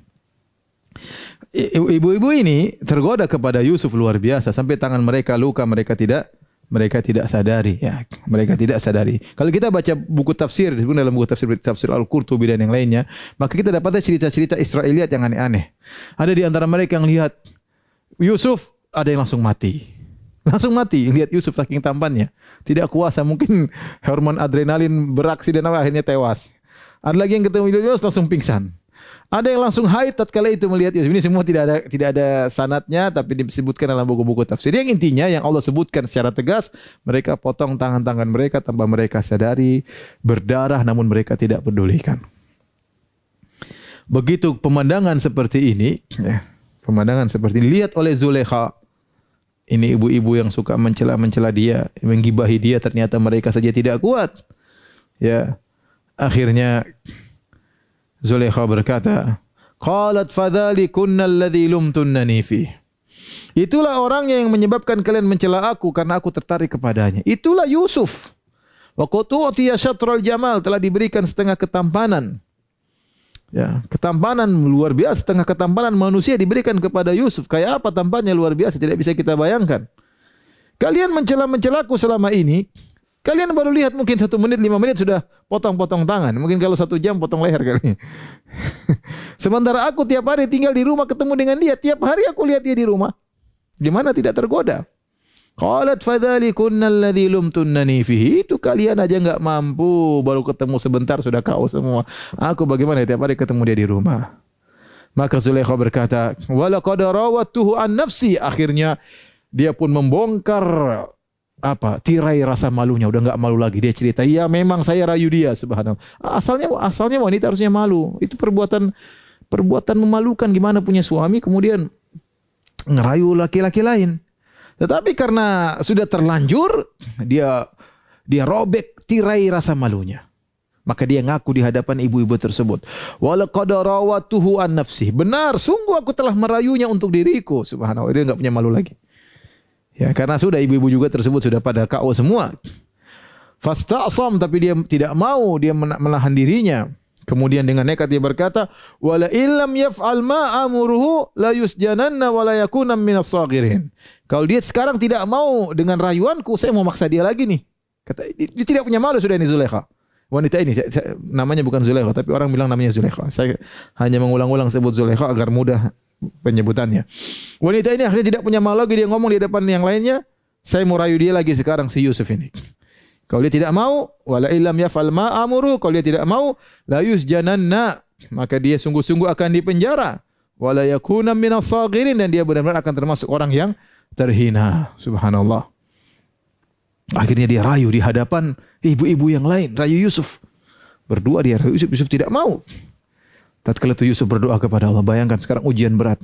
Ibu-ibu ini tergoda kepada Yusuf luar biasa sampai tangan mereka luka mereka tidak mereka tidak sadari ya mereka tidak sadari kalau kita baca buku tafsir disebut dalam buku tafsir tafsir Al-Qurtubi dan yang lainnya maka kita dapatnya cerita-cerita Israeliat yang aneh-aneh ada di antara mereka yang lihat Yusuf ada yang langsung mati langsung mati lihat Yusuf saking tampannya tidak kuasa mungkin hormon adrenalin beraksi dan akhirnya tewas ada lagi yang ketemu Yusuf langsung pingsan ada yang langsung haid tatkala itu melihat Yusuf. Ini semua tidak ada tidak ada sanatnya tapi disebutkan dalam buku-buku tafsir. Yang intinya yang Allah sebutkan secara tegas, mereka potong tangan-tangan mereka tanpa mereka sadari, berdarah namun mereka tidak pedulikan. Begitu pemandangan seperti ini, ya, pemandangan seperti ini lihat oleh Zulekha. Ini ibu-ibu yang suka mencela-mencela dia, menggibahi dia, ternyata mereka saja tidak kuat. Ya. Akhirnya Zulekha berkata, Qalat fadhalikunna alladhi lumtunnani fi. Itulah orang yang menyebabkan kalian mencela aku karena aku tertarik kepadanya. Itulah Yusuf. Wa qutu'tiya syatral jamal telah diberikan setengah ketampanan. Ya, ketampanan luar biasa, setengah ketampanan manusia diberikan kepada Yusuf. Kayak apa tampannya luar biasa, tidak bisa kita bayangkan. Kalian mencela-mencelaku selama ini, Kalian baru lihat mungkin satu menit, lima menit sudah potong-potong tangan. Mungkin kalau satu jam potong leher kali. Sementara aku tiap hari tinggal di rumah ketemu dengan dia. Tiap hari aku lihat dia di rumah. Gimana tidak tergoda? Qalat fadzalikunna alladzi lumtunnani fihi. Itu kalian aja enggak mampu baru ketemu sebentar sudah kau semua. Aku bagaimana tiap hari ketemu dia di rumah. Maka Zulaikha berkata, "Wa laqad rawatuhu an nafsi." Akhirnya dia pun membongkar apa tirai rasa malunya udah nggak malu lagi dia cerita iya memang saya rayu dia subhanallah asalnya asalnya wanita harusnya malu itu perbuatan perbuatan memalukan gimana punya suami kemudian ngerayu laki-laki lain tetapi karena sudah terlanjur dia dia robek tirai rasa malunya maka dia ngaku di hadapan ibu-ibu tersebut. Walaqad rawatuhu an nafsi. Benar, sungguh aku telah merayunya untuk diriku. Subhanallah, dia enggak punya malu lagi. Ya, karena sudah ibu-ibu juga tersebut sudah pada KO semua. Fasta'sam tapi dia tidak mau, dia menahan dirinya. Kemudian dengan nekat dia berkata, "Wala illam yaf'al ma amuruhu la yusjananna wa yakuna minas saghirin." Kalau dia sekarang tidak mau dengan rayuanku, saya mau maksa dia lagi nih. Kata dia tidak punya malu sudah ini Zulekha. Wanita ini saya, saya, namanya bukan Zulekha, tapi orang bilang namanya Zulekha. Saya hanya mengulang-ulang sebut Zulekha agar mudah penyebutannya. Wanita ini akhirnya tidak punya malu lagi dia ngomong di depan yang lainnya, saya mau rayu dia lagi sekarang si Yusuf ini. Kalau dia tidak mau, wala illam yafal ma amuru, kalau dia tidak mau, la yusjananna, maka dia sungguh-sungguh akan dipenjara. Wala yakuna minas sagirin dan dia benar-benar akan termasuk orang yang terhina. Subhanallah. Akhirnya dia rayu di hadapan ibu-ibu yang lain, rayu Yusuf. Berdua dia rayu Yusuf, Yusuf tidak mau. Tatkala itu Yusuf berdoa kepada Allah, bayangkan sekarang ujian berat.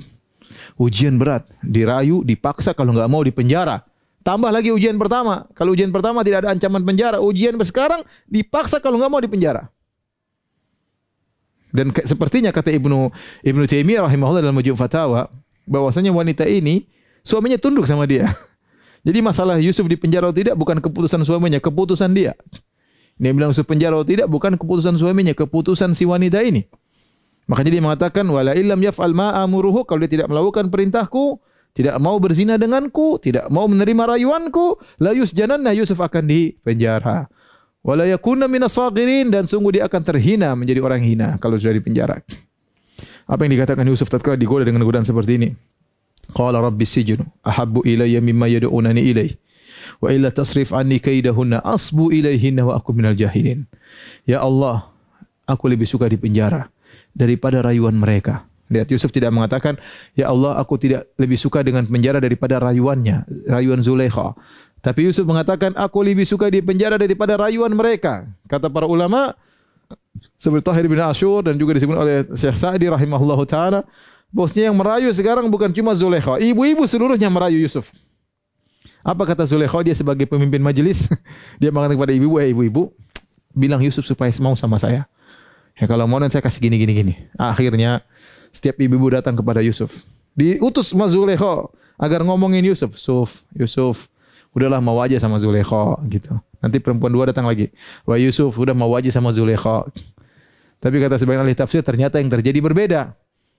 Ujian berat, dirayu, dipaksa kalau nggak mau dipenjara. Tambah lagi ujian pertama. Kalau ujian pertama tidak ada ancaman penjara, ujian sekarang dipaksa kalau nggak mau dipenjara. Dan ke, sepertinya kata Ibnu Ibnu Taimiyah rahimahullah dalam Majmu' Fatawa, bahwasanya wanita ini suaminya tunduk sama dia. Jadi masalah Yusuf di penjara atau tidak bukan keputusan suaminya, keputusan dia. Dia bilang Yusuf penjara atau tidak bukan keputusan suaminya, keputusan si wanita ini. Makanya dia mengatakan wala illam yaf'al ma amuruhu kalau dia tidak melakukan perintahku, tidak mau berzina denganku, tidak mau menerima rayuanku, la yusjananna Yusuf akan dipenjara. Wala yakuna minas dan sungguh dia akan terhina menjadi orang hina kalau sudah dipenjara. Apa yang dikatakan Yusuf tatkala digoda dengan godaan seperti ini? Qala rabbi sijnu ahabbu ilayya mimma yad'unani ilayhi wa illa tasrif anni kaidahunna asbu ilayhinna wa aku minal jahilin. Ya Allah, aku lebih suka di penjara daripada rayuan mereka. Lihat Yusuf tidak mengatakan, "Ya Allah, aku tidak lebih suka dengan penjara daripada rayuannya, rayuan Zulaikha." Tapi Yusuf mengatakan, "Aku lebih suka di penjara daripada rayuan mereka." Kata para ulama seperti Tahir bin Ashur dan juga disebut oleh Syekh Sa'di rahimahullahu taala, bosnya yang merayu sekarang bukan cuma Zulaikha, ibu-ibu seluruhnya merayu Yusuf. Apa kata Zulaikha dia sebagai pemimpin majelis? dia mengatakan kepada ibu-ibu, "Eh ibu-ibu, bilang Yusuf supaya mau sama saya." Ya kalau mau nanti saya kasih gini gini gini. Akhirnya setiap ibu-ibu datang kepada Yusuf. Diutus sama Zulekho agar ngomongin Yusuf. Yusuf, Yusuf, udahlah mau aja sama Zulekho gitu. Nanti perempuan dua datang lagi. Wah Yusuf, udah mau aja sama Zulekho. Tapi kata sebagian ahli tafsir ternyata yang terjadi berbeda.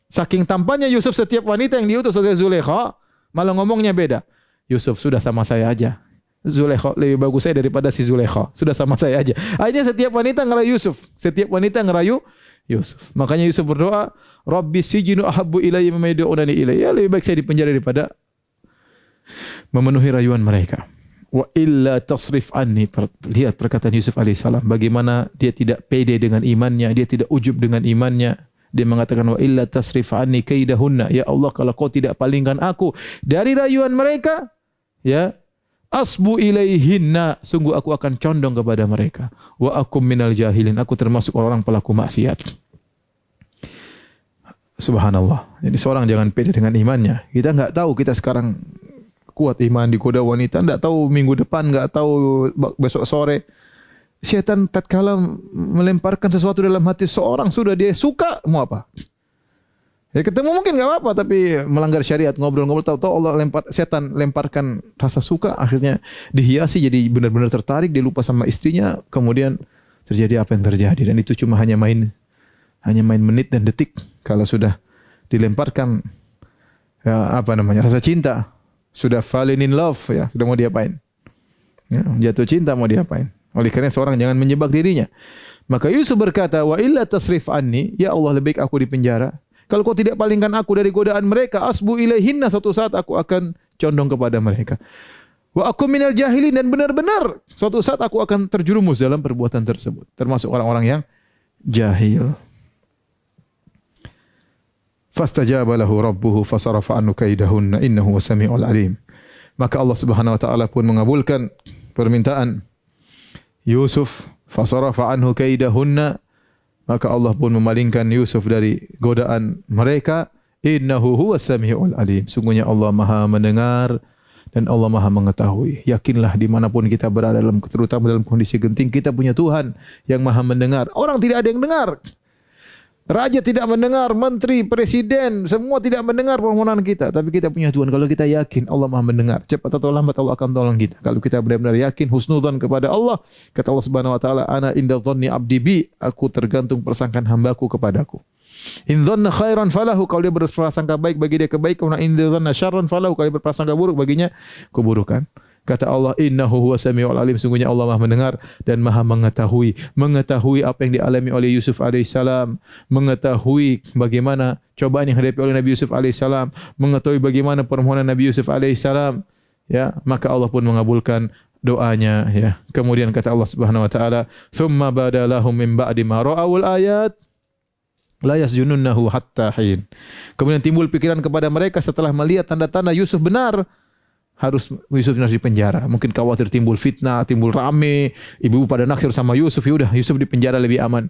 Saking tampannya Yusuf setiap wanita yang diutus oleh Zulekho, malah ngomongnya beda. Yusuf sudah sama saya aja. Zulaikha lebih bagus saya daripada si Zulaikha. Sudah sama saya aja. Akhirnya setiap wanita ngerayu Yusuf. Setiap wanita ngerayu Yusuf. Makanya Yusuf berdoa, Rabbi sijinu ahabbu ilayya mimma yad'unani ilayya. Ya, lebih baik saya di penjara daripada memenuhi rayuan mereka. Wa illa tasrif anni. Lihat perkataan Yusuf alaihissalam. Bagaimana dia tidak pede dengan imannya. Dia tidak ujub dengan imannya. Dia mengatakan wa illa tasrif anni kaidahunna. Ya Allah kalau kau tidak palingkan aku dari rayuan mereka, ya asbu ilaihinna sungguh aku akan condong kepada mereka. Wa akum minal jahilin aku termasuk orang pelaku maksiat. Subhanallah. Jadi seorang jangan pede dengan imannya. Kita enggak tahu kita sekarang kuat iman di kuda wanita enggak tahu minggu depan enggak tahu besok sore. Setan tatkala melemparkan sesuatu dalam hati seorang sudah dia suka mau apa Ya ketemu mungkin nggak apa-apa tapi melanggar syariat ngobrol-ngobrol tahu-tahu Allah lempar setan lemparkan rasa suka akhirnya dihiasi jadi benar-benar tertarik dia lupa sama istrinya kemudian terjadi apa yang terjadi. Dan itu cuma hanya main hanya main menit dan detik. Kalau sudah dilemparkan ya, apa namanya rasa cinta sudah falling in love ya sudah mau diapain? Ya, jatuh cinta mau diapain? Oleh karena seorang jangan menyebab dirinya. Maka Yusuf berkata wa illa tasrif anni ya Allah lebih aku di penjara kalau kau tidak palingkan aku dari godaan mereka, asbu ilaihinna suatu saat aku akan condong kepada mereka. Wa aku minal jahilin dan benar-benar suatu saat aku akan terjerumus dalam perbuatan tersebut. Termasuk orang-orang yang jahil. Fastajaba lahu rabbuhu fasarafa anhu kaidahunna innahu wasami'ul alim. Maka Allah Subhanahu wa taala pun mengabulkan permintaan Yusuf fasarafa anhu kaidahunna maka Allah pun memalingkan Yusuf dari godaan mereka. Innahu huwa sami'ul alim. Sungguhnya Allah maha mendengar dan Allah maha mengetahui. Yakinlah dimanapun kita berada dalam terutama dalam kondisi genting kita punya Tuhan yang maha mendengar. Orang tidak ada yang dengar. Raja tidak mendengar, menteri, presiden, semua tidak mendengar permohonan kita. Tapi kita punya Tuhan. Kalau kita yakin Allah maha mendengar, cepat atau lambat Allah akan tolong kita. Kalau kita benar-benar yakin, husnudzon kepada Allah, kata Allah Subhanahu Wa Taala, Ana inda dhanni abdi bi, aku tergantung persangkaan hambaku kepadaku. In dhanna khairan falahu, kalau dia berprasangka baik bagi dia kebaikan, in dhanna syarran falahu, kalau dia berprasangka buruk baginya keburukan. Kata Allah, Innahu huwa sami'ul alim. Sungguhnya Allah maha mendengar dan maha mengetahui. Mengetahui apa yang dialami oleh Yusuf alaihissalam. Mengetahui bagaimana cobaan yang dihadapi oleh Nabi Yusuf alaihissalam. Mengetahui bagaimana permohonan Nabi Yusuf alaihissalam. Ya, maka Allah pun mengabulkan doanya ya. Kemudian kata Allah Subhanahu wa taala, "Tsumma badalahum min ba'di ma ra'awul ayat la yasjununnahu hatta hin." Kemudian timbul pikiran kepada mereka setelah melihat tanda-tanda Yusuf benar, harus Yusuf harus di penjara. Mungkin khawatir timbul fitnah, timbul rame, ibu-ibu pada naksir sama Yusuf, ya udah Yusuf di penjara lebih aman.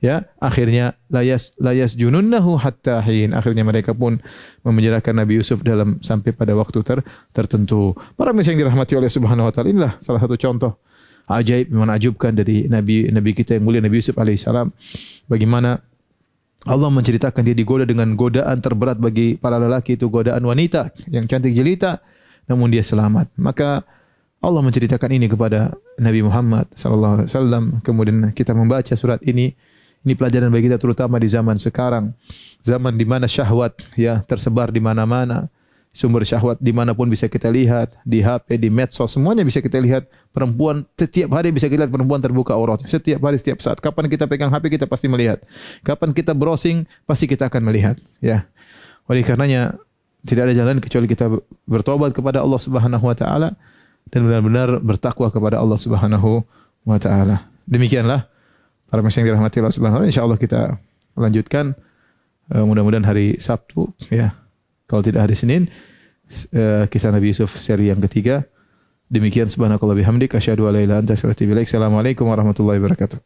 Ya, akhirnya layas layas jununnahu hatta hin. Akhirnya mereka pun memenjarakan Nabi Yusuf dalam sampai pada waktu ter, tertentu. Para yang dirahmati oleh Subhanahu wa taala inilah salah satu contoh ajaib menakjubkan dari Nabi Nabi kita yang mulia Nabi Yusuf alaihissalam. Bagaimana Allah menceritakan dia digoda dengan godaan terberat bagi para lelaki itu godaan wanita yang cantik jelita namun dia selamat. Maka Allah menceritakan ini kepada Nabi Muhammad sallallahu alaihi wasallam. Kemudian kita membaca surat ini. Ini pelajaran bagi kita terutama di zaman sekarang. Zaman di mana syahwat ya tersebar di mana-mana. Sumber syahwat di mana pun bisa kita lihat, di HP, di medsos, semuanya bisa kita lihat. Perempuan setiap hari bisa kita lihat perempuan terbuka auratnya. Setiap hari, setiap saat. Kapan kita pegang HP kita pasti melihat. Kapan kita browsing pasti kita akan melihat. Ya. Oleh karenanya tidak ada jalan kecuali kita bertobat kepada Allah Subhanahu wa taala dan benar-benar bertakwa kepada Allah Subhanahu wa taala. Demikianlah para yang dirahmati Allah Subhanahu wa taala. Insyaallah kita lanjutkan uh, mudah-mudahan hari Sabtu ya. Kalau tidak hari Senin uh, kisah Nabi Yusuf seri yang ketiga. Demikian subhanakallah bihamdik asyhadu an la ilaha illa anta astaghfiruka wa atubu. Assalamualaikum warahmatullahi wabarakatuh.